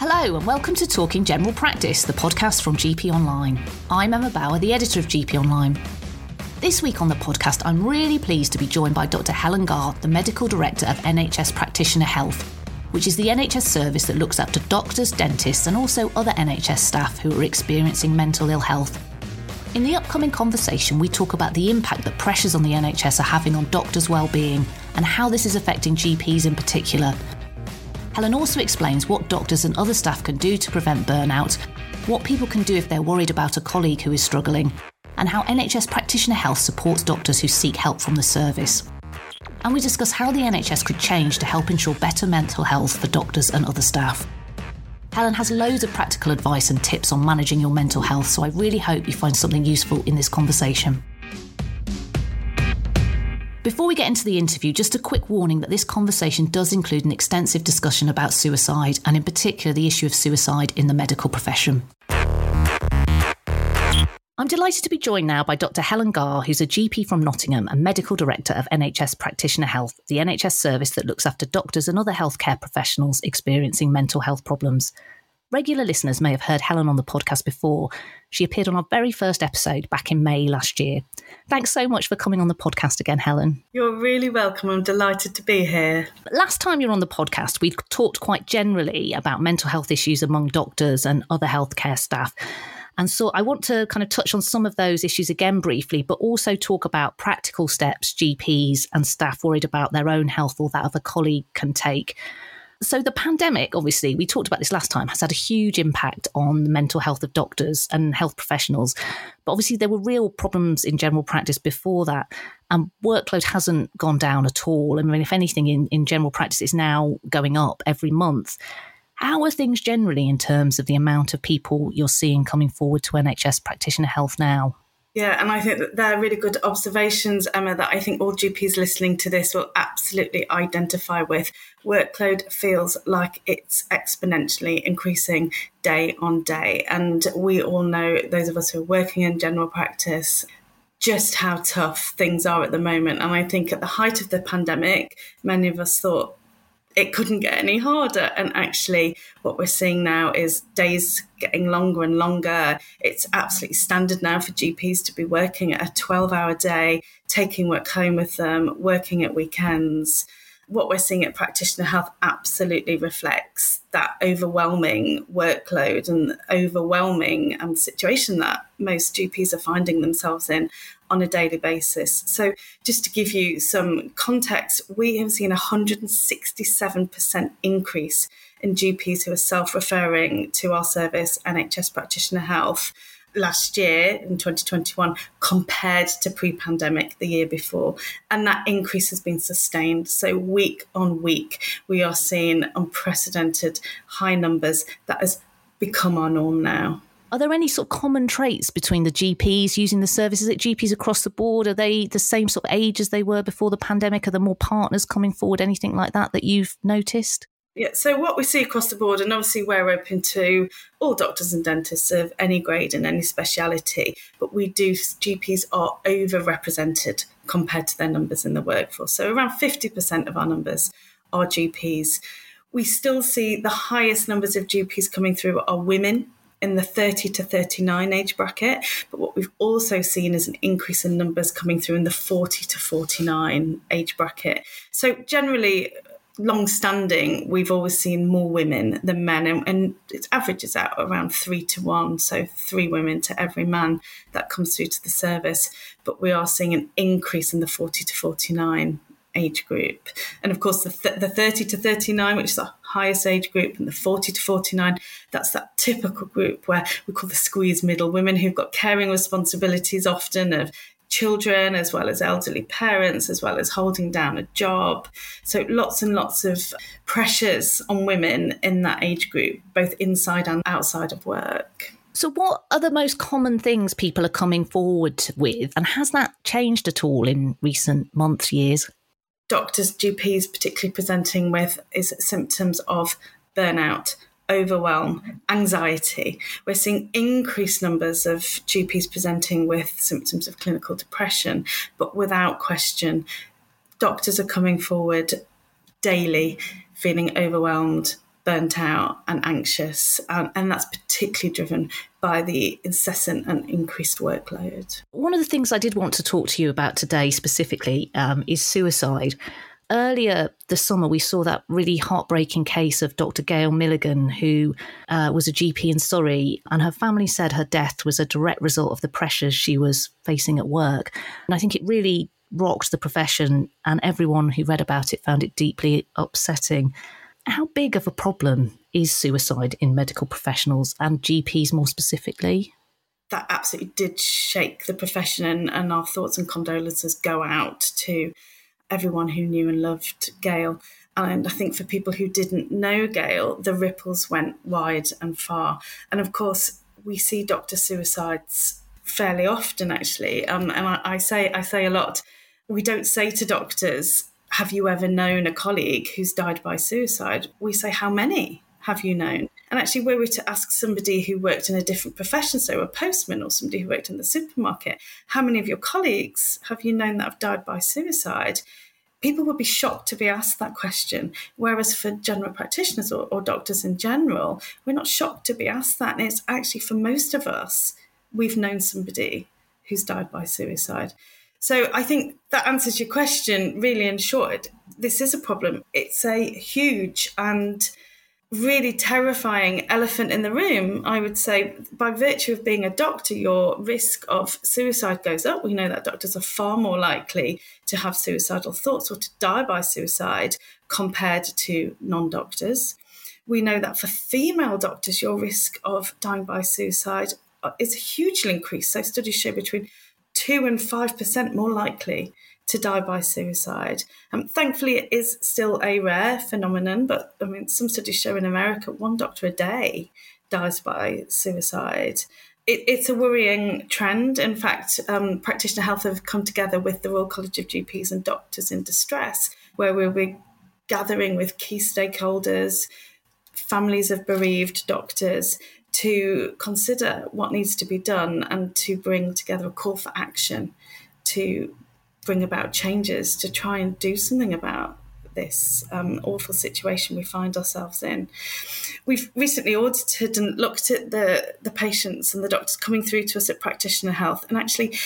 Hello, and welcome to Talking General Practice, the podcast from GP Online. I'm Emma Bower, the editor of GP Online. This week on the podcast, I'm really pleased to be joined by Dr. Helen Garr, the Medical Director of NHS Practitioner Health, which is the NHS service that looks after doctors, dentists, and also other NHS staff who are experiencing mental ill health. In the upcoming conversation, we talk about the impact that pressures on the NHS are having on doctors' well-being and how this is affecting GPs in particular. Helen also explains what doctors and other staff can do to prevent burnout, what people can do if they're worried about a colleague who is struggling, and how NHS practitioner health supports doctors who seek help from the service. And we discuss how the NHS could change to help ensure better mental health for doctors and other staff. Helen has loads of practical advice and tips on managing your mental health, so I really hope you find something useful in this conversation. Before we get into the interview, just a quick warning that this conversation does include an extensive discussion about suicide, and in particular the issue of suicide in the medical profession. I'm delighted to be joined now by Dr. Helen Garr, who's a GP from Nottingham and Medical Director of NHS Practitioner Health, the NHS service that looks after doctors and other healthcare professionals experiencing mental health problems. Regular listeners may have heard Helen on the podcast before. She appeared on our very first episode back in May last year. Thanks so much for coming on the podcast again, Helen. You're really welcome. I'm delighted to be here. Last time you were on the podcast, we talked quite generally about mental health issues among doctors and other healthcare staff. And so I want to kind of touch on some of those issues again briefly, but also talk about practical steps GPs and staff worried about their own health or that of a colleague can take. So, the pandemic, obviously, we talked about this last time, has had a huge impact on the mental health of doctors and health professionals. But obviously, there were real problems in general practice before that, and workload hasn't gone down at all. I mean, if anything, in, in general practice, it's now going up every month. How are things generally in terms of the amount of people you're seeing coming forward to NHS practitioner health now? Yeah, and I think that they're really good observations, Emma, that I think all GPs listening to this will absolutely identify with. Workload feels like it's exponentially increasing day on day. And we all know, those of us who are working in general practice, just how tough things are at the moment. And I think at the height of the pandemic, many of us thought it couldn't get any harder. And actually, what we're seeing now is days getting longer and longer. It's absolutely standard now for GPs to be working a 12 hour day, taking work home with them, working at weekends. What we're seeing at practitioner health absolutely reflects that overwhelming workload and overwhelming um, situation that most GPs are finding themselves in on a daily basis. So, just to give you some context, we have seen a 167% increase in GPs who are self referring to our service, NHS Practitioner Health. Last year in 2021 compared to pre pandemic the year before. And that increase has been sustained. So, week on week, we are seeing unprecedented high numbers that has become our norm now. Are there any sort of common traits between the GPs using the services at GPs across the board? Are they the same sort of age as they were before the pandemic? Are there more partners coming forward? Anything like that that you've noticed? Yeah, so what we see across the board, and obviously we're open to all doctors and dentists of any grade and any speciality, but we do, GPs are overrepresented compared to their numbers in the workforce. So around 50% of our numbers are GPs. We still see the highest numbers of GPs coming through are women in the 30 to 39 age bracket. But what we've also seen is an increase in numbers coming through in the 40 to 49 age bracket. So generally, long standing, we've always seen more women than men, and, and, it averages out around three to one, so three women to every man that comes through to the service. But we are seeing an increase in the 40 to 49 age group. And of course, the, th- the 30 to 39, which is the highest age group, and the 40 to 49, that's that typical group where we call the squeeze middle women who've got caring responsibilities often of children as well as elderly parents as well as holding down a job so lots and lots of pressures on women in that age group both inside and outside of work so, what are the most common things people are coming forward with? And has that changed at all in recent months, years? doctors, GPs, particularly presenting with is symptoms of burnout, overwhelm, anxiety. We're seeing increased numbers of GPs presenting with symptoms of clinical depression, but without question, doctors are coming forward daily feeling overwhelmed, burnt out and anxious. Um, and that's particularly driven by the incessant and increased workload. One of the things I did want to talk to you about today specifically um, is suicide. Earlier this summer, we saw that really heartbreaking case of Dr. Gail Milligan, who uh, was a GP in Surrey, and her family said her death was a direct result of the pressures she was facing at work. And I think it really rocked the profession, and everyone who read about it found it deeply upsetting. How big of a problem is suicide in medical professionals and GPs more specifically? That absolutely did shake the profession, and, and our thoughts and condolences go out to everyone who knew and loved Gail. And I think for people who didn't know Gail, the ripples went wide and far. And of course, we see doctor suicides fairly often, actually. Um, and I, I say I say a lot. We don't say to doctors, "Have you ever known a colleague who's died by suicide?" We say, "How many have you known?" And actually, were we to ask somebody who worked in a different profession, so a postman or somebody who worked in the supermarket, how many of your colleagues have you known that have died by suicide? People would be shocked to be asked that question. Whereas for general practitioners or, or doctors in general, we're not shocked to be asked that. And it's actually for most of us, we've known somebody who's died by suicide. So I think that answers your question really in short. This is a problem. It's a huge and really terrifying elephant in the room, I would say, by virtue of being a doctor, your risk of suicide goes up. We know that doctors are far more likely to have suicidal thoughts or to die by suicide compared to non doctors. We know that for female doctors, your risk of dying by suicide uh, is hugely increased. So studies show between 2 and 5% more likely to die by suicide. Um, thankfully, it is still a rare phenomenon, but I mean, some studies show in America one doctor a day dies by suicide. It, it's a worrying trend. In fact, um, practitioner health have come together with the Royal College of GPs and Doctors in Distress, where we'll be gathering with key stakeholders, families of bereaved doctors, to consider what needs to be done and to bring together a call for action to bring about changes to try and do something about this um, awful situation we find ourselves in. We've recently audited and looked at the, the patients and the doctors coming through to us at Practitioner Health, and actually,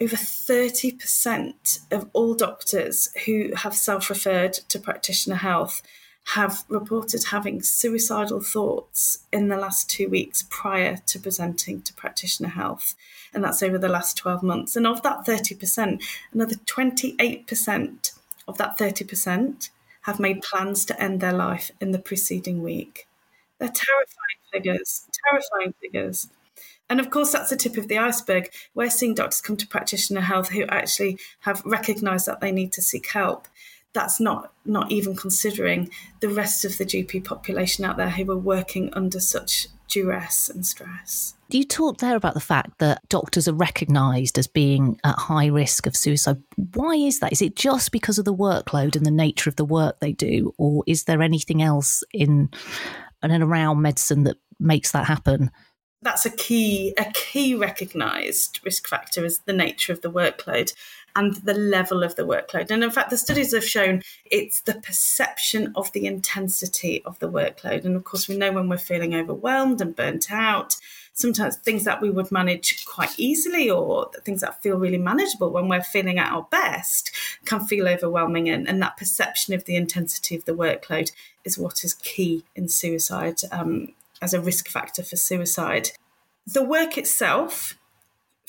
over 30% of all doctors who have self referred to Practitioner Health have reported having suicidal thoughts in the last two weeks prior to presenting to practitioner health. And that's over the last 12 months. And of that 30%, another 28% of that 30% have made plans to end their life in the preceding week. They're terrifying figures, terrifying figures. And of course, that's the tip of the iceberg. We're seeing doctors come to practitioner health who actually have recognised that they need to seek help that's not not even considering the rest of the GP population out there who are working under such duress and stress. You talked there about the fact that doctors are recognised as being at high risk of suicide. Why is that? Is it just because of the workload and the nature of the work they do, or is there anything else in and around medicine that makes that happen? That's a key a key recognised risk factor is the nature of the workload and the level of the workload. And in fact, the studies have shown it's the perception of the intensity of the workload. And of course, we know when we're feeling overwhelmed and burnt out, sometimes things that we would manage quite easily or things that feel really manageable when we're feeling at our best can feel overwhelming. And, and that perception of the intensity of the workload is what is key in suicide um, as a risk factor for suicide. The work itself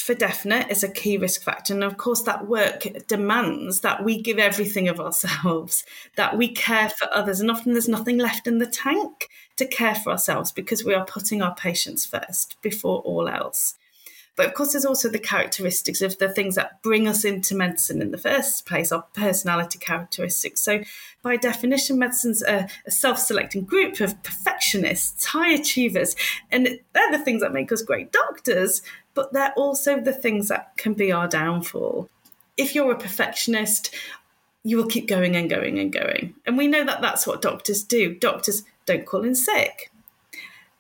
for definite is a key risk factor. And of course, that work demands that we give everything of ourselves, that we care for others. And often there's nothing left in the tank to care for ourselves because we are putting our patients first before all else. But of course, there's also the characteristics of the things that bring us into medicine in the first place, our personality characteristics. So, by definition, medicine's a, a self selecting group of perfectionists, high achievers, and they're the things that make us great doctors, but they're also the things that can be our downfall. If you're a perfectionist, you will keep going and going and going. And we know that that's what doctors do. Doctors don't call in sick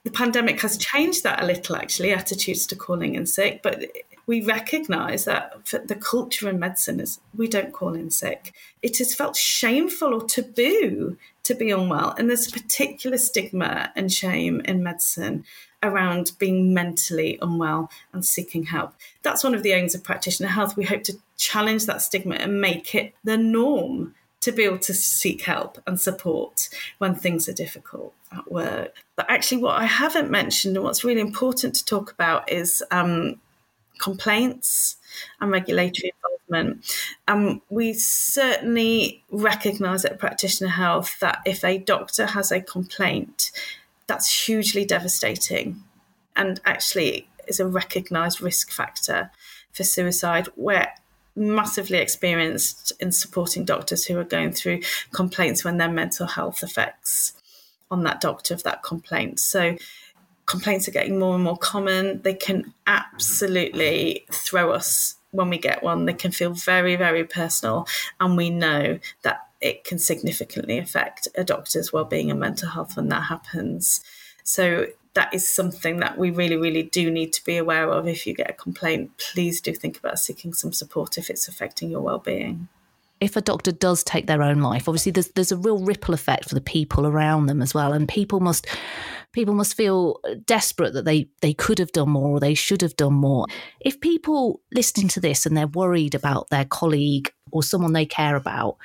the pandemic has changed that a little, actually, attitudes to calling in sick. But we recognise that the culture in medicine is we don't call in sick. It is felt shameful or taboo to be unwell. And there's a particular stigma and shame in medicine around being mentally unwell and seeking help. That's one of the aims of practitioner health. We hope to challenge that stigma and make it the norm to be able to seek help and support when things are difficult at work. But actually, what I haven't mentioned and what's really important to talk about is um, complaints and regulatory involvement. Um, we certainly recognise at Practitioner Health that if a doctor has a complaint, that's hugely devastating and actually is a recognised risk factor for suicide We're massively experienced in supporting doctors who are going through complaints when their mental health effects on that doctor of that complaint. So complaints are getting more and more common. They can absolutely throw us when we get one. They can feel very, very personal. And we know that it can significantly affect a doctor's well-being and mental health when that happens. So that is something that we really, really do need to be aware of. If you get a complaint, please do think about seeking some support if it's affecting your well-being. If a doctor does take their own life, obviously there's there's a real ripple effect for the people around them as well, and people must people must feel desperate that they they could have done more or they should have done more. If people listening to this and they're worried about their colleague or someone they care about,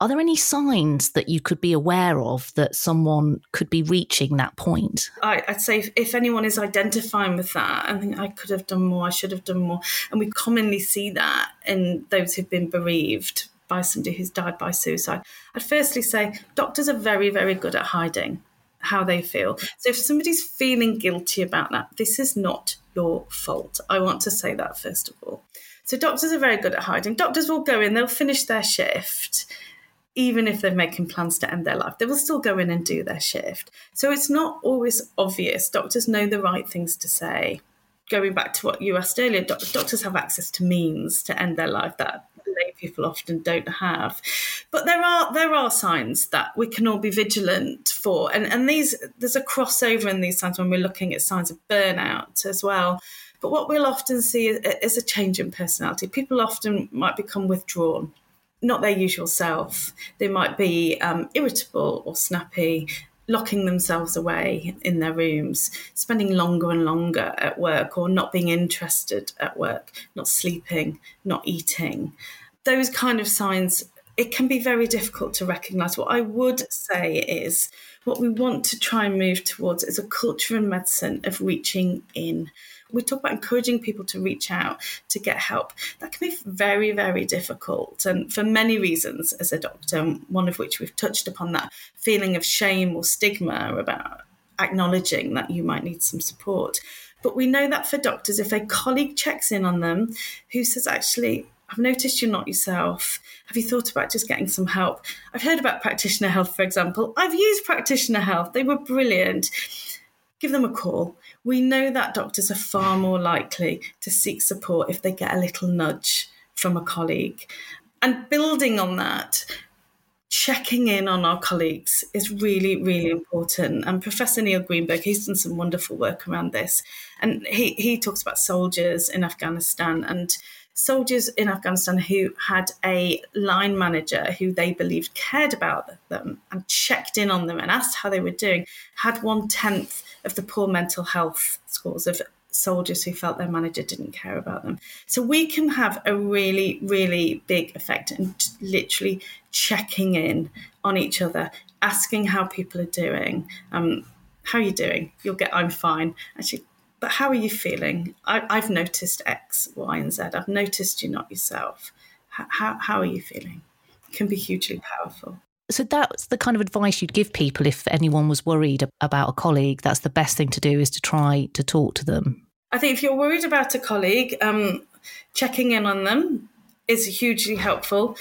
are there any signs that you could be aware of that someone could be reaching that point? I, would say if, if, anyone is identifying with that I think I could have done more, I should have done more, and we commonly see that in those who've been bereaved by somebody who's died by suicide, I'd firstly say doctors are very, very good at hiding how they feel. So if somebody's feeling guilty about that, this is not your fault. I want to say that first of all. So doctors are very good at hiding. Doctors will go in, they'll finish their shift even if they're making plans to end their life, they will still go in and do their shift. So it's not always obvious. Doctors know the right things to say. Going back to what you asked earlier, doctors have access to means to end their life that lay people often don't have. But there are there are signs that we can all be vigilant for, and and these there's a crossover in these signs when we're looking at signs of burnout as well. But what we'll often see is, is a change in personality. People often might become withdrawn not their usual self. They might be um, irritable or snappy, locking themselves away in their rooms, spending longer and longer at work, or not being interested at work, not sleeping, not eating. Those kind of signs, it can be very difficult to recognize. What I would say is what we want to try and move towards is a culture in medicine of reaching in we talk about encouraging people to reach out to get help. That can be very, very difficult, and for many reasons as a doctor, one of which we've touched upon that feeling of shame or stigma about acknowledging that you might need some support. But we know that for doctors, if a colleague checks in on them who says, actually, I've noticed you're not yourself. Have you thought about just getting some help? I've heard about practitioner health, for example. I've used practitioner health, they were brilliant. Give them a call we know that doctors are far more likely to seek support if they get a little nudge from a colleague. And building on that, checking in on our colleagues is really, really important. And Professor Neil Greenberg, he's done some wonderful work around this. And he, he talks about soldiers in Afghanistan and soldiers in Afghanistan who had a line manager who they believed cared about them and checked in on them and asked how they were doing had one tenth of the poor mental health scores of soldiers who felt their manager didn't care about them. So we can have a really, really big effect and literally checking in on each other, asking how people are doing. Um, how are you doing? You'll get, I'm fine. Actually, but how are you feeling? I, have noticed X, Y, and Z. I've noticed you're not yourself. How, how, how are you feeling? It can be hugely powerful. So that's the kind of advice you'd give people if anyone was worried about a colleague. That's the best thing to do is to try to talk to them. I think if you're worried about a colleague, um, checking in on them is hugely helpful.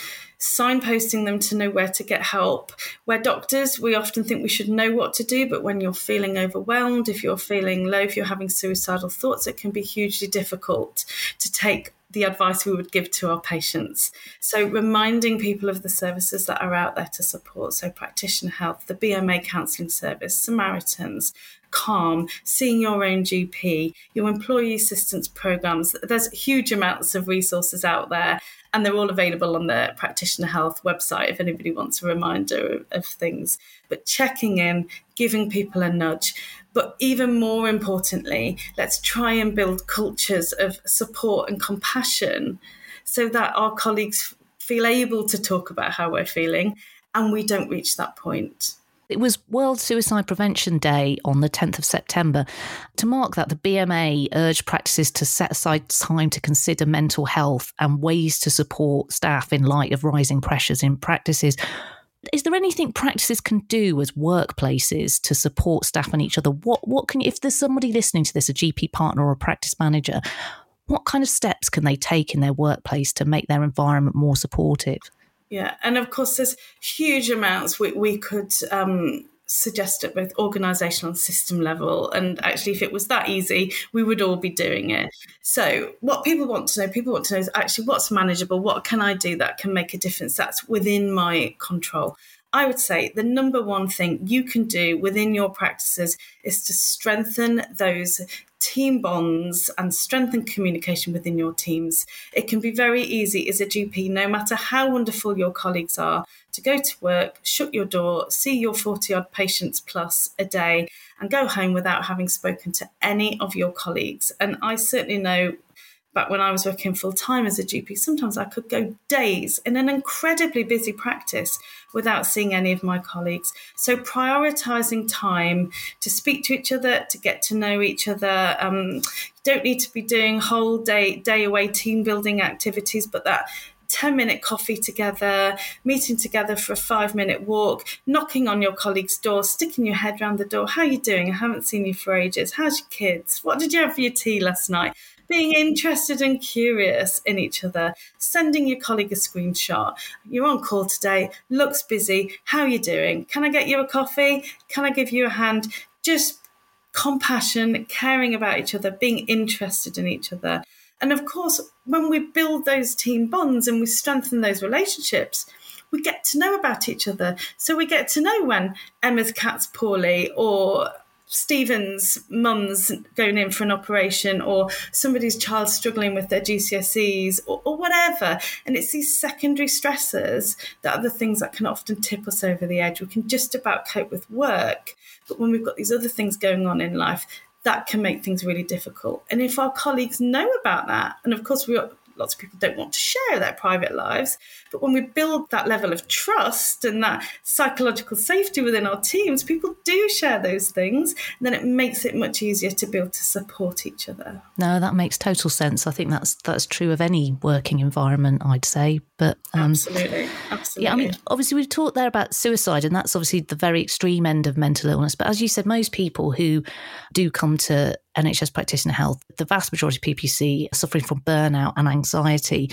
Signposting them to know where to get help. Where doctors, we often think we should know what to do, but when you're feeling overwhelmed, if you're feeling low, if you're having suicidal thoughts, it can be hugely difficult to take the advice we would give to our patients. So, reminding people of the services that are out there to support, so practitioner health, the BMA counselling service, Samaritans, Calm, seeing your own GP, your employee assistance programs. There's huge amounts of resources out there, and they're all available on the Practitioner Health website if anybody wants a reminder of, of things. But checking in, giving people a nudge. But even more importantly, let's try and build cultures of support and compassion so that our colleagues feel able to talk about how we're feeling and we don't reach that point. It was World Suicide Prevention Day on the 10th of September. To mark that, the BMA urged practices to set aside time to consider mental health and ways to support staff in light of rising pressures in practices. Is there anything practices can do as workplaces to support staff and each other? What what can if there's somebody listening to this, a GP partner or a practice manager, what kind of steps can they take in their workplace to make their environment more supportive? Yeah, and of course, there's huge amounts we, we could um, suggest at both organizational and system level. And actually, if it was that easy, we would all be doing it. So, what people want to know, people want to know is actually what's manageable, what can I do that can make a difference that's within my control. I would say the number one thing you can do within your practices is to strengthen those team bonds and strengthen communication within your teams. It can be very easy as a GP, no matter how wonderful your colleagues are, to go to work, shut your door, see your 40 odd patients plus a day, and go home without having spoken to any of your colleagues. And I certainly know back when I was working full time as a GP, sometimes I could go days in an incredibly busy practice without seeing any of my colleagues. So, prioritizing time to speak to each other, to get to know each other. Um, don't need to be doing whole day, day away team building activities, but that 10 minute coffee together, meeting together for a five minute walk, knocking on your colleague's door, sticking your head around the door. How are you doing? I haven't seen you for ages. How's your kids? What did you have for your tea last night? Being interested and curious in each other, sending your colleague a screenshot. You're on call today, looks busy. How are you doing? Can I get you a coffee? Can I give you a hand? Just compassion, caring about each other, being interested in each other. And of course, when we build those team bonds and we strengthen those relationships, we get to know about each other. So we get to know when Emma's cat's poorly or Stephen's mum's going in for an operation or somebody's child struggling with their GCSEs or, or, whatever. And it's these secondary stressors that are the things that can often tip us over the edge. We can just about cope with work, but when we've got these other things going on in life, that can make things really difficult. And if our colleagues know about that, and of course we lots of people don't want to share their private lives. But when we build that level of trust and that psychological safety within our teams, people do share those things. And then it makes it much easier to be able to support each other. No, that makes total sense. I think that's that's true of any working environment, I'd say. But um, absolutely, absolutely. Yeah, I mean, obviously we've talked there about suicide, and that's obviously the very extreme end of mental illness. But as you said, most people who do come to NHS practitioner health, the vast majority of PPC are suffering from burnout and anxiety.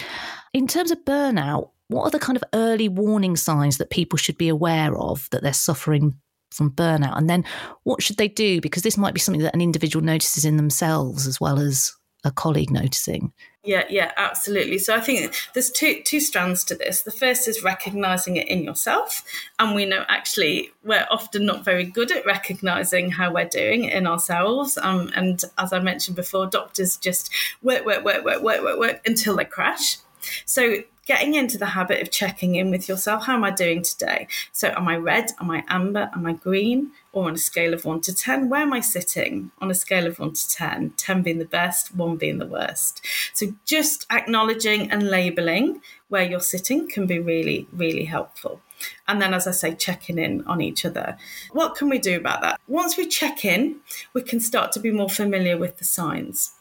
In terms of burnout, what are the kind of early warning signs that people should be aware of that they're suffering from burnout? And then what should they do? Because this might be something that an individual notices in themselves as well as a colleague noticing. Yeah, yeah, absolutely. So I think there's two two strands to this. The first is recognizing it in yourself, and we know actually we're often not very good at recognizing how we're doing in ourselves. Um, and as I mentioned before, doctors just work, work, work, work, work, work, work until they crash. So getting into the habit of checking in with yourself. How am I doing today? So, am I red? Am I amber? Am I green? Or on a scale of one to 10, where am I sitting on a scale of one to 10? 10 being the best, one being the worst. So, just acknowledging and labeling where you're sitting can be really, really helpful. And then, as I say, checking in on each other. What can we do about that? Once we check in, we can start to be more familiar with the signs.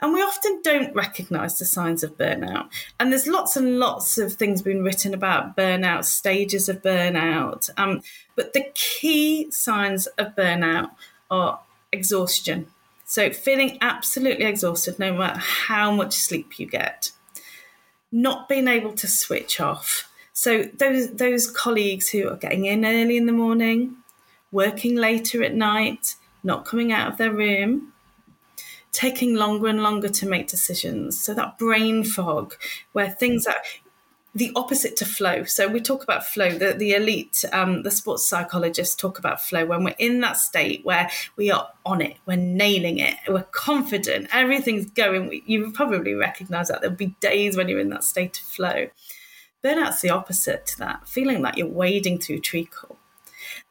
And we often don't recognize the signs of burnout. And there's lots and lots of things being written about burnout, stages of burnout. Um, but the key signs of burnout are exhaustion. So, feeling absolutely exhausted no matter how much sleep you get, not being able to switch off. So, those, those colleagues who are getting in early in the morning, working later at night, not coming out of their room, taking longer and longer to make decisions. So that brain fog, where things are the opposite to flow. So we talk about flow. The the elite, um, the sports psychologists talk about flow when we're in that state where we are on it, we're nailing it, we're confident, everything's going. You probably recognise that there'll be days when you're in that state of flow. Burnout's the opposite to that, feeling like you're wading through treacle.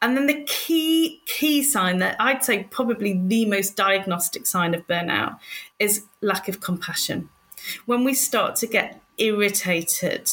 And then the key key sign that I'd say probably the most diagnostic sign of burnout is lack of compassion. When we start to get irritated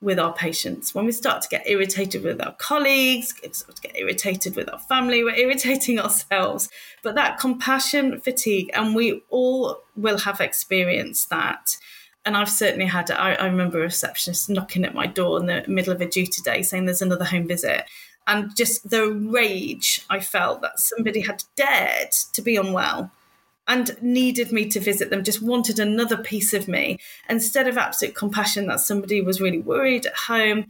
with our patients, when we start to get irritated with our colleagues, get irritated with our family, we're irritating ourselves. But that compassion fatigue, and we all will have experienced that. And I've certainly had it. I, I remember a receptionist knocking at my door in the middle of a duty day saying there's another home visit. And just the rage I felt that somebody had dared to be unwell and needed me to visit them, just wanted another piece of me. Instead of absolute compassion that somebody was really worried at home,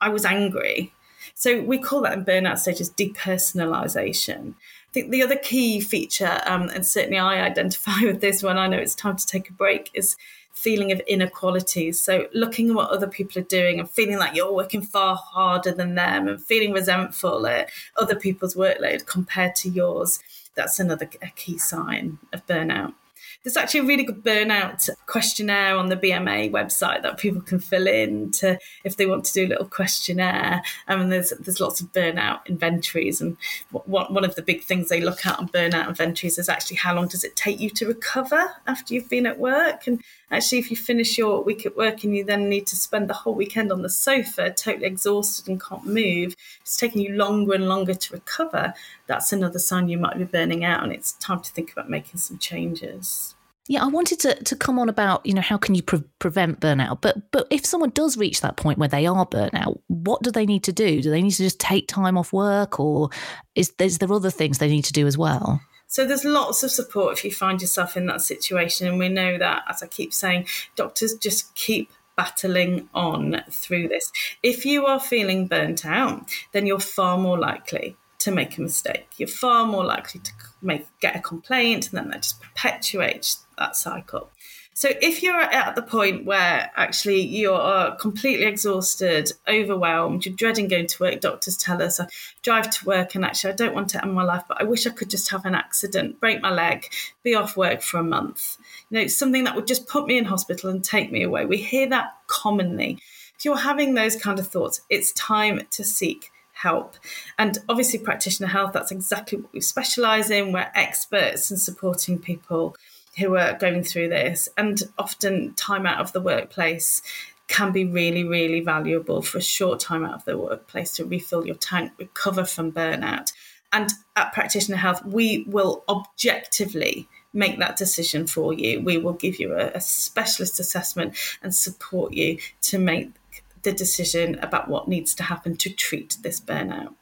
I was angry. So we call that in burnout stages depersonalization. I think the other key feature, um, and certainly I identify with this when I know it's time to take a break, is feeling of inequalities. So looking at what other people are doing and feeling like you're working far harder than them and feeling resentful at other people's workload compared to yours that's another key sign of burnout. There's actually a really good burnout questionnaire on the BMA website that people can fill in to if they want to do a little questionnaire. And there's there's lots of burnout inventories, and what, one of the big things they look at on burnout inventories is actually how long does it take you to recover after you've been at work. And actually, if you finish your week at work and you then need to spend the whole weekend on the sofa, totally exhausted and can't move, it's taking you longer and longer to recover. That's another sign you might be burning out, and it's time to think about making some changes. Yeah, I wanted to, to come on about you know how can you pre- prevent burnout, but but if someone does reach that point where they are burnout, what do they need to do? Do they need to just take time off work, or is, is there other things they need to do as well? So there's lots of support if you find yourself in that situation, and we know that as I keep saying, doctors just keep battling on through this. If you are feeling burnt out, then you're far more likely to make a mistake. You're far more likely to make get a complaint, and then that just perpetuates that cycle. So if you're at the point where actually you are completely exhausted, overwhelmed, you're dreading going to work, doctors tell us I drive to work and actually I don't want to end my life, but I wish I could just have an accident, break my leg, be off work for a month. You know, something that would just put me in hospital and take me away. We hear that commonly. If you're having those kind of thoughts, it's time to seek help. And obviously, practitioner health, that's exactly what we specialise in. We're experts in supporting people who are going through this. And often, time out of the workplace can be really, really valuable for a short time out of the workplace to refill your tank, recover from burnout. And at Practitioner Health, we will objectively make that decision for you. We will give you a, a specialist assessment and support you to make the decision about what needs to happen to treat this burnout.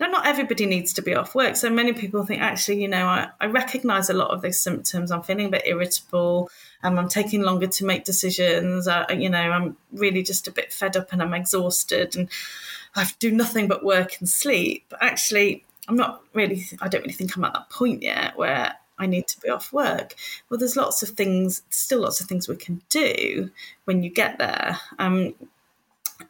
Now, not everybody needs to be off work. So many people think, actually, you know, I, I recognize a lot of those symptoms. I'm feeling a bit irritable. Um, I'm taking longer to make decisions. You know, I'm really just a bit fed up and I'm exhausted and I do nothing but work and sleep. But actually, I'm not really, I don't really think I'm at that point yet where I need to be off work. Well, there's lots of things, still lots of things we can do when you get there. Um,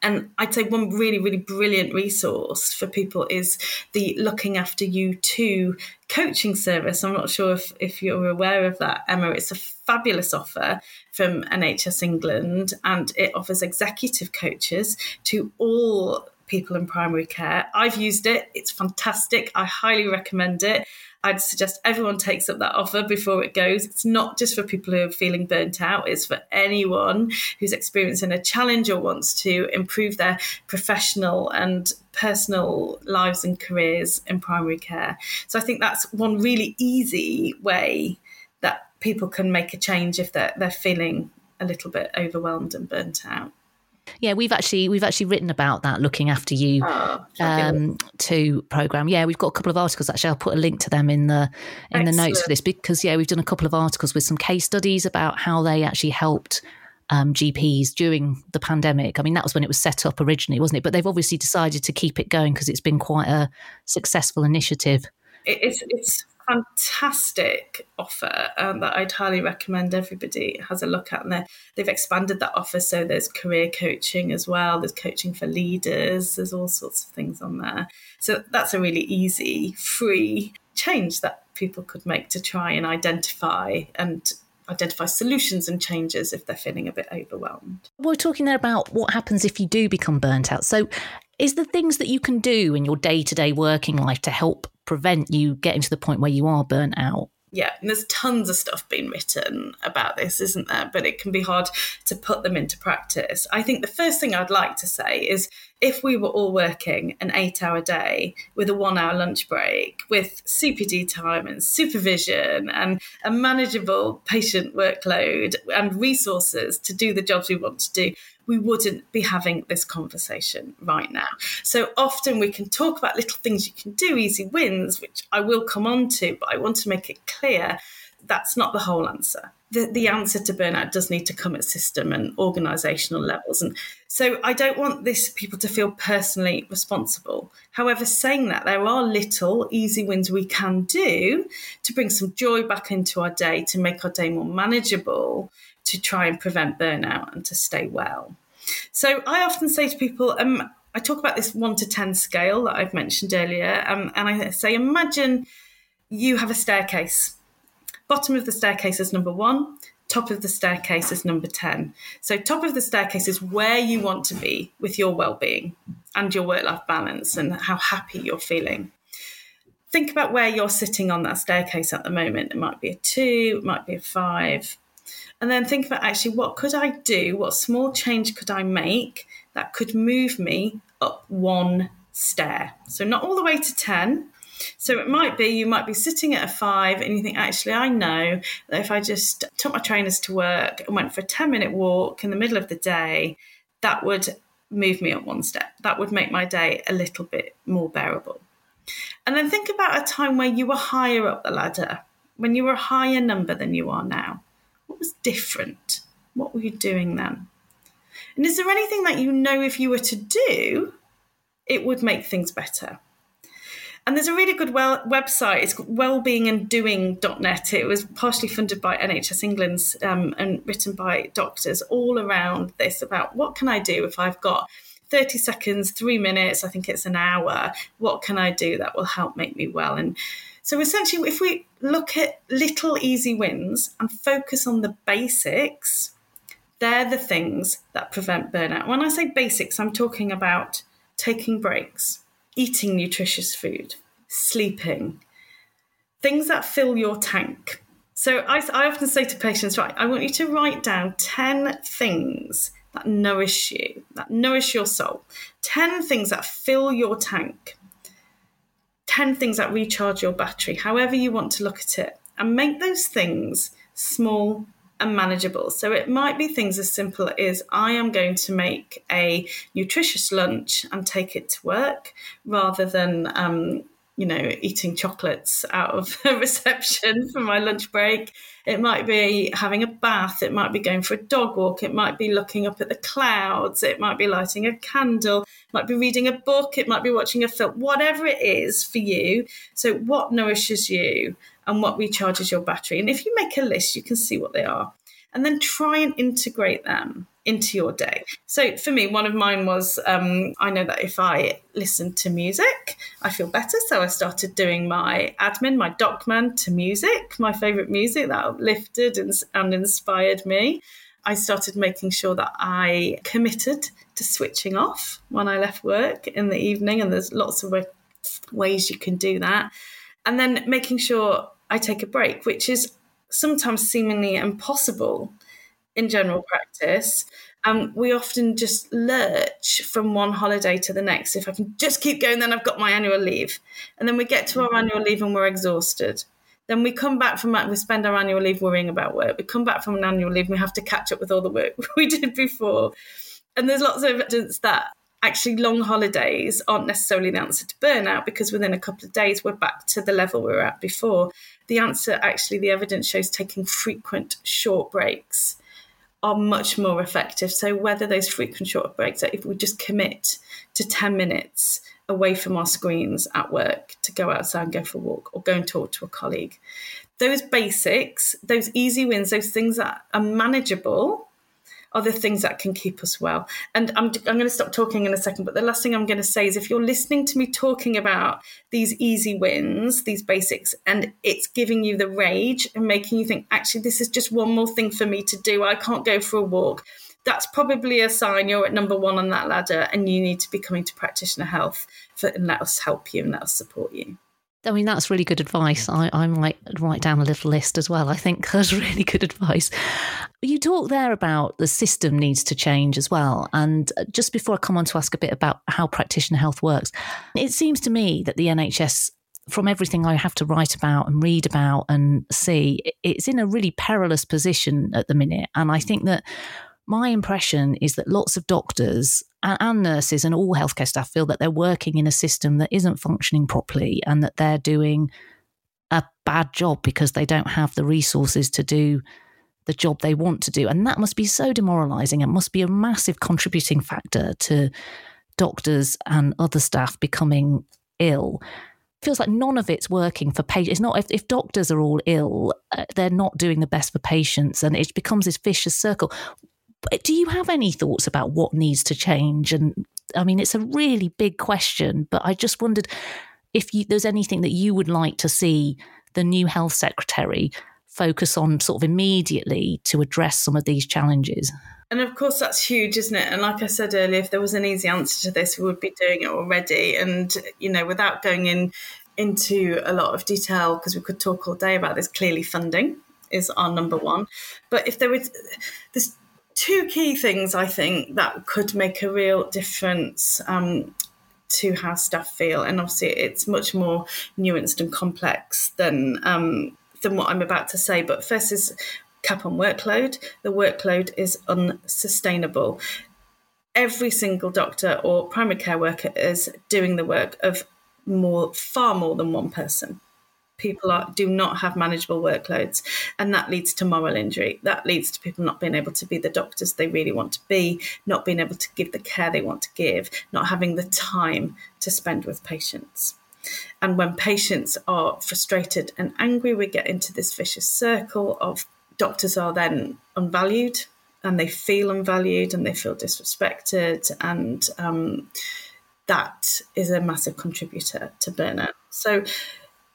and I'd say one really, really brilliant resource for people is the Looking After You Too coaching service. I'm not sure if, if you're aware of that, Emma. It's a fabulous offer from NHS England and it offers executive coaches to all people in primary care. I've used it, it's fantastic. I highly recommend it. I'd suggest everyone takes up that offer before it goes. It's not just for people who are feeling burnt out, it's for anyone who's experiencing a challenge or wants to improve their professional and personal lives and careers in primary care. So I think that's one really easy way that people can make a change if they're, they're feeling a little bit overwhelmed and burnt out. Yeah, we've actually we've actually written about that looking after you oh, um, to program. Yeah, we've got a couple of articles actually. I'll put a link to them in the in Excellent. the notes for this because yeah, we've done a couple of articles with some case studies about how they actually helped um, GPs during the pandemic. I mean, that was when it was set up originally, wasn't it? But they've obviously decided to keep it going because it's been quite a successful initiative. It's it's fantastic offer um, that I'd highly recommend everybody has a look at. And they've expanded that offer, so there's career coaching as well. There's coaching for leaders. There's all sorts of things on there. So that's a really easy, free change that people could make to try and identify and identify solutions and changes if they're feeling a bit overwhelmed. We're talking there about what happens if you do become burnt out. So, is the things that you can do in your day to day working life to help prevent you getting to the point where you are burnt out? yeah, and there's tons of stuff being written about this, isn't there? But it can be hard to put them into practice. I think the first thing I'd like to say is if we were all working an eight hour day with a one hour lunch break, with CPD time and supervision and a manageable patient workload and resources to do the jobs we want to do, we wouldn't be having this conversation right now. So often we can talk about little things you can do, easy wins, which I will come on to, but I want to make it clear that's not the whole answer. The, the answer to burnout does need to come at system and organisational levels. And so I don't want this people to feel personally responsible. However, saying that, there are little easy wins we can do to bring some joy back into our day, to make our day more manageable, to try and prevent burnout and to stay well. So I often say to people, um, I talk about this one to 10 scale that I've mentioned earlier, um, and I say, imagine you have a staircase. Bottom of the staircase is number one, top of the staircase is number 10. So, top of the staircase is where you want to be with your well being and your work life balance and how happy you're feeling. Think about where you're sitting on that staircase at the moment. It might be a two, it might be a five, and then think about actually what could I do? What small change could I make that could move me up one stair? So not all the way to 10. So it might be you might be sitting at a five and you think, actually, I know that if I just took my trainers to work and went for a 10 minute walk in the middle of the day, that would move me up one step. That would make my day a little bit more bearable. And then think about a time where you were higher up the ladder, when you were a higher number than you are now. What was different? What were you doing then? And is there anything that you know if you were to do, it would make things better? And there's a really good well, website. It's wellbeinganddoing.net. It was partially funded by NHS England um, and written by doctors all around this about what can I do if I've got 30 seconds, three minutes, I think it's an hour. What can I do that will help make me well? And so essentially, if we look at little easy wins and focus on the basics, they're the things that prevent burnout. When I say basics, I'm talking about taking breaks, eating nutritious food, sleeping, things that fill your tank. So I, I often say to patients, right, I want you to write down 10 things that nourish you, that nourish your soul, 10 things that fill your tank. 10 things that recharge your battery, however you want to look at it, and make those things small and manageable. So it might be things as simple as I am going to make a nutritious lunch and take it to work rather than um, you know, eating chocolates out of reception for my lunch break. It might be having a bath. It might be going for a dog walk. It might be looking up at the clouds. It might be lighting a candle. It might be reading a book. It might be watching a film, whatever it is for you. So, what nourishes you and what recharges your battery? And if you make a list, you can see what they are. And then try and integrate them into your day. So for me, one of mine was um, I know that if I listen to music, I feel better. So I started doing my admin, my docman to music, my favorite music that uplifted and, and inspired me. I started making sure that I committed to switching off when I left work in the evening, and there's lots of ways you can do that. And then making sure I take a break, which is sometimes seemingly impossible in general practice. Um, we often just lurch from one holiday to the next. If I can just keep going, then I've got my annual leave. And then we get to our mm-hmm. annual leave and we're exhausted. Then we come back from that, we spend our annual leave worrying about work. We come back from an annual leave and we have to catch up with all the work we did before. And there's lots of evidence that actually long holidays aren't necessarily the answer to burnout because within a couple of days we're back to the level we were at before. The answer, actually, the evidence shows taking frequent short breaks are much more effective. So whether those frequent short breaks, if we just commit to 10 minutes away from our screens at work to go outside and go for a walk or go and talk to a colleague. Those basics, those easy wins, those things that are manageable are the things that can keep us well. And I'm, I'm going to stop talking in a second, but the last thing I'm going to say is if you're listening to me talking about these easy wins, these basics, and it's giving you the rage and making you think, actually, this is just one more thing for me to do, I can't go for a walk. That's probably a sign you're at number one on that ladder and you need to be coming to practitioner health for, and let us help you and let us support you. I mean, that's really good advice. I, I might write down a little list as well. I think that's really good advice. You talk there about the system needs to change as well. And uh, just before I come on to ask a bit about how practitioner health works, it seems to me that the NHS, from everything I have to write about and read about and see, it's in a really perilous position at the minute. And I think that my impression is that lots of doctors and, nurses and all healthcare staff feel that they're working in a system that isn't functioning properly and that they're doing a bad job because they don't have the resources to do the job they want to do. And that must be so demoralizing. It must be a massive contributing factor to doctors and other staff becoming ill feels like none of it's working for patients. It's not if, if doctors are all ill, uh, they're not doing the best for patients, and it becomes this vicious circle do you have any thoughts about what needs to change? And I mean, it's a really big question, but I just wondered if you, there's anything that you would like to see the new health secretary focus on sort of immediately to address some of these challenges. And of course, that's huge, isn't it? And like I said earlier, if there was an easy answer to this, we would be doing it already. And, you know, without going in into a lot of detail, because we could talk all day about this, clearly funding is our number one. But if there was, there's two key things I think that could make a real difference um, to how staff feel, and obviously it's much more nuanced and complex than um, than what I'm about to say. But first is cap on workload. The workload is unsustainable. Every single doctor or primary care worker is doing the work of more, far more than one person people are, do not have manageable workloads and that leads to moral injury. That leads to people not being able to be the doctors they really want to be not being able to give the care they want to give not having the time to spend with patients. And when patients are frustrated and angry we get into this vicious circle of doctors are then unvalued and they feel unvalued and they feel disrespected and um, that is a massive contributor to burnout. So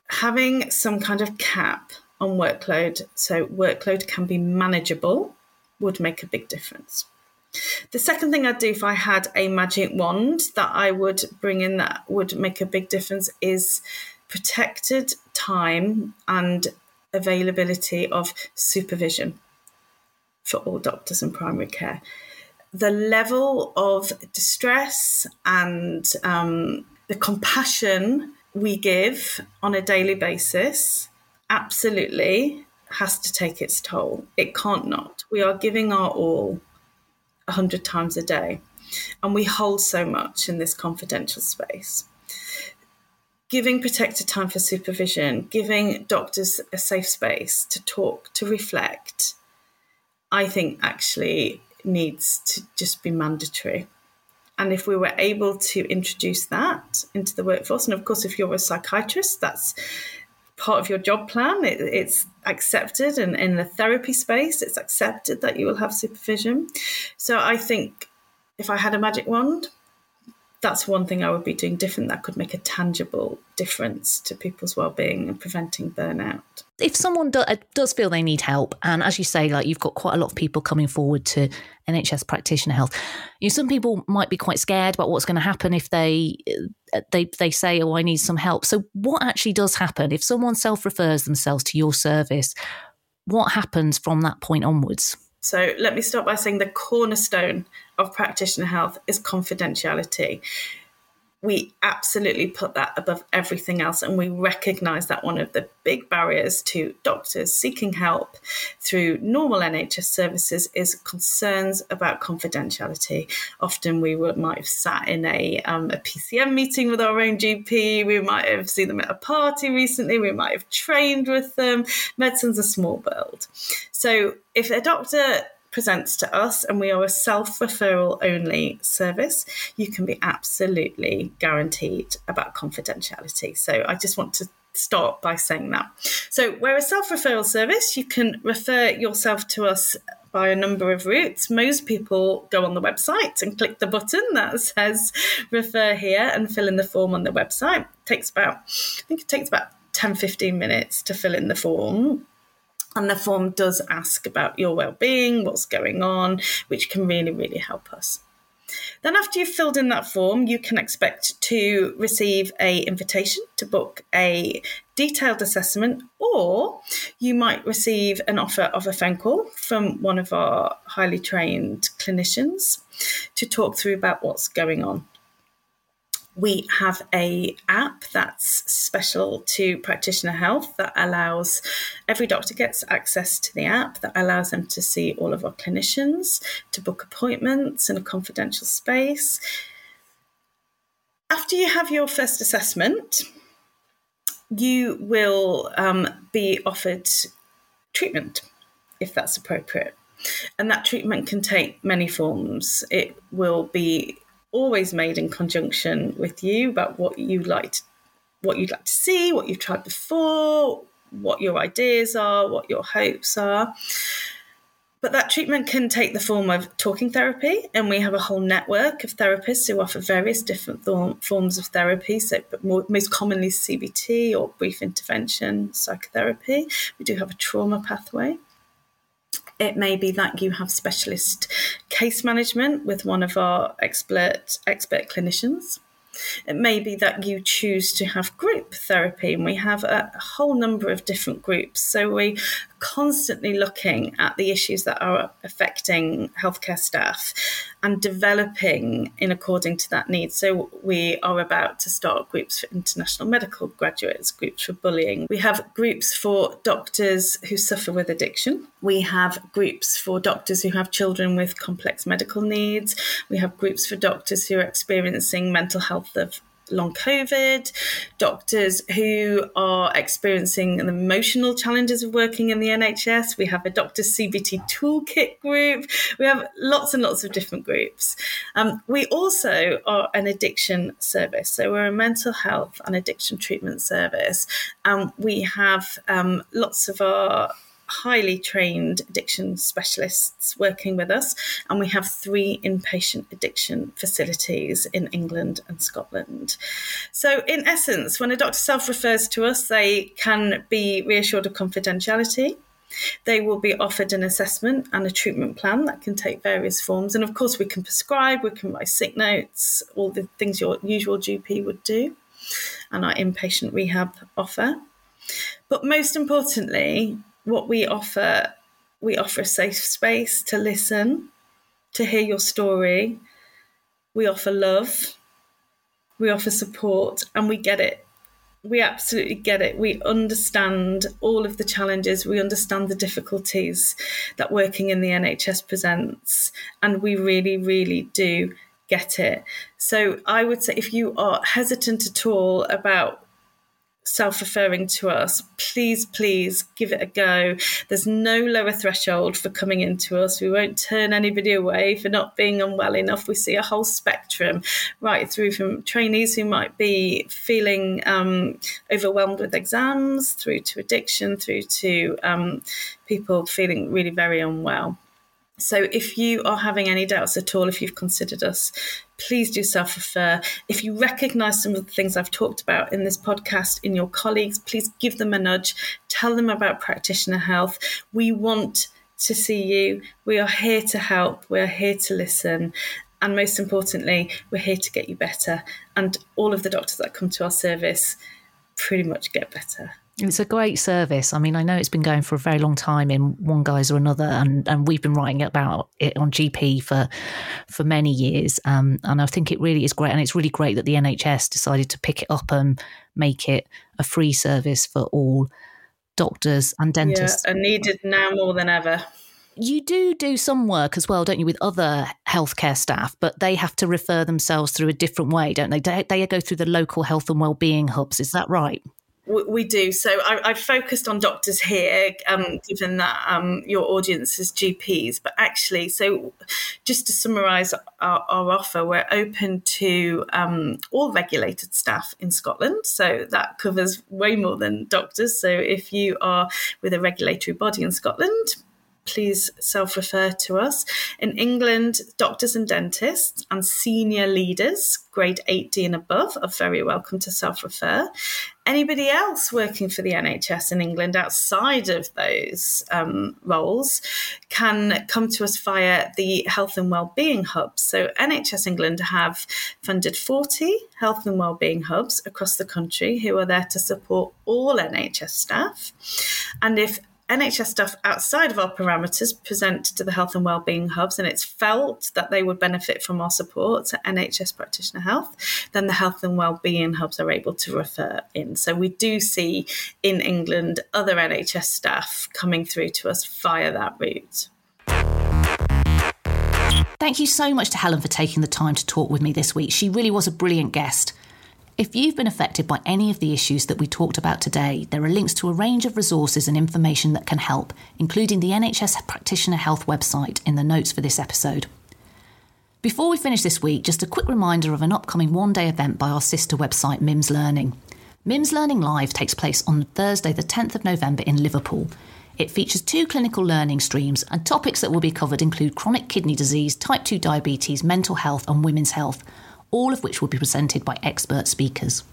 having some kind of cap on workload so workload can be manageable would make a big difference. The second thing I'd do if I had a magic wand that I would bring in that would make a big difference is protected time and availability of supervision for all doctors and primary care. The level of distress and um, the compassion we give on a daily basis absolutely has to take its toll. It can't not. We are giving our all a hundred times a day, and we hold so much in this confidential space. Giving protected time for supervision, giving doctors a safe space to talk, to reflect, I think actually needs to just be mandatory. And if we were able to introduce that into the workforce, and of course, if you're a psychiatrist, that's part of your job plan. It, it's accepted, and in the therapy space, it's accepted that you will have supervision. So I think if I had a magic wand, that's one thing I would be doing different that could make a tangible difference to people's well-being and preventing burnout. If someone do, uh, does feel they need help, and as you say, like you've got quite a lot of people coming forward to NHS practitioner health, you know, some people might be quite scared about what's going to happen if they uh, they they say, "Oh, I need some help." So, what actually does happen if someone self-refers themselves to your service? What happens from that point onwards? So let me start by saying the cornerstone of practitioner health is confidentiality we absolutely put that above everything else. And we recognize that one of the big barriers to doctors seeking help through normal NHS services is concerns about confidentiality. Often we might have sat in a, um, a PCN meeting with our own GP, we might have seen them at a party recently, we might have trained with them. Medicine's a small world. So if a doctor presents to us and we are a self referral only service, you can be absolutely guaranteed about confidentiality. So I just want to start by saying that. So we're a self referral service. You can refer yourself to us by a number of routes. Most people go on the website and click the button that says refer here and fill in the form on the website. It takes about, I think it takes about 10, 15 minutes to fill in the form. And the form does ask about your well-being, what's going on, which can really, really help us. Then, after you've filled in that form, you can expect to receive a invitation to book a detailed assessment, or you might receive an offer of a phone call from one of our highly trained clinicians to talk through about what's going on we have a app that's special to practitioner health that allows every doctor gets access to the app that allows them to see all of our clinicians to book appointments in a confidential space. After you have your first assessment you will um, be offered treatment if that's appropriate. And that treatment can take many forms. It will be always made in conjunction with you about what you like to, what you'd like to see, what you've tried before, what your ideas are, what your hopes are. But that treatment can take the form of talking therapy, and we have a whole network of therapists who offer various different th- forms of therapy. So, but more, most commonly CBT or brief intervention psychotherapy. We do have a trauma pathway. It may be that you have specialist case management with one of our expert expert clinicians. It may be that you choose to have group therapy, and we have a whole number of different groups. So we're constantly looking at the issues that are affecting healthcare staff and developing in according to that need. So we are about to start groups for international medical graduates, groups for bullying. We have groups for doctors who suffer with addiction. We have groups for doctors who have children with complex medical needs. We have groups for doctors who are experiencing mental health of long COVID, doctors who are experiencing the emotional challenges of working in the NHS. We have a Doctor CBT Toolkit group. We have lots and lots of different groups. Um, we also are an addiction service. So we're a mental health and addiction treatment service. And we have um, lots of our highly trained addiction specialists working with us, and we have three inpatient addiction facilities in England and Scotland. So, in essence, when a doctor self refers to us, they can be reassured of confidentiality. They will be offered an assessment and a treatment plan that can take various forms. And of course, we can prescribe, we can write sick notes, all the things your usual GP would do, and our inpatient rehab offer. But most importantly, what we offer, we offer a safe space to listen, to hear your story. We offer love, we offer support, and we get it. We absolutely get it. We understand all of the challenges. We understand the difficulties that working in the NHS presents. And we really, really do get it. So I would say if you are hesitant at all about self referring to us, please, please give it a go. There's no lower threshold for coming into us. We won't turn anybody away for not being unwell enough. We see a whole spectrum right through from trainees who might be feeling um, overwhelmed with exams, through to addiction, through to um, people feeling really very unwell. So, if you are having any doubts at all, if you've considered us, please do self refer. If you recognize some of the things I've talked about in this podcast in your colleagues, please give them a nudge, tell them about practitioner health. We want to see you. We are here to help, we're here to listen. And most importantly, we're here to get you better. And all of the doctors that come to our service pretty much get better. It's a great service. I mean, I know it's been going for a very long time in one guise or another, and, and we've been writing about it on GP for for many years. Um, and I think it really is great, and it's really great that the NHS decided to pick it up and make it a free service for all doctors and dentists. Yeah, and needed now more than ever. You do do some work as well, don't you, with other healthcare staff, but they have to refer themselves through a different way, don't they? They, they go through the local health and wellbeing hubs. Is that right? We do. So I, have focused on doctors here, um, given that um, your audience is GPs. But actually, so just to summarise our, our, offer, we're open to um, all regulated staff in Scotland. So that covers way more than doctors. So if you are with a regulatory body in Scotland, please self refer to us. In England, doctors and dentists and senior leaders, grade 8D and above, are very welcome to self refer. Anybody else working for the NHS in England outside of those um, roles can come to us via the Health and Wellbeing Hubs. So, NHS England have funded 40 health and wellbeing hubs across the country who are there to support all NHS staff. And if NHS staff outside of our parameters present to the health and wellbeing hubs and it's felt that they would benefit from our support to NHS practitioner health, then the health and wellbeing hubs are able to refer in. So we do see in England other NHS staff coming through to us via that route. Thank you so much to Helen for taking the time to talk with me this week. She really was a brilliant guest. If you've been affected by any of the issues that we talked about today, there are links to a range of resources and information that can help, including the NHS Practitioner Health website in the notes for this episode. Before we finish this week, just a quick reminder of an upcoming one day event by our sister website, MIMS Learning. MIMS Learning Live takes place on Thursday, the 10th of November in Liverpool. It features two clinical learning streams, and topics that will be covered include chronic kidney disease, type 2 diabetes, mental health, and women's health, all of which will be presented by expert speakers.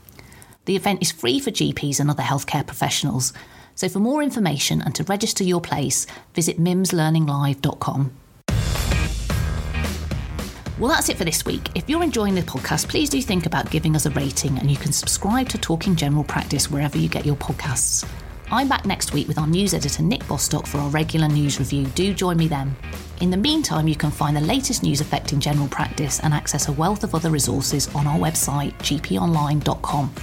The event is free for GPs and other healthcare professionals, so for more information and to register your place, visit mimslearninglive.com. Well, that's it for this week. If you're enjoying the podcast, please do think about giving us a rating, and you can subscribe to Talking General Practice wherever you get your podcasts. I'm back next week with our news editor Nick Bostock for our regular news review. Do join me then. In the meantime, you can find the latest news affecting general practice and access a wealth of other resources on our website, gponline.com.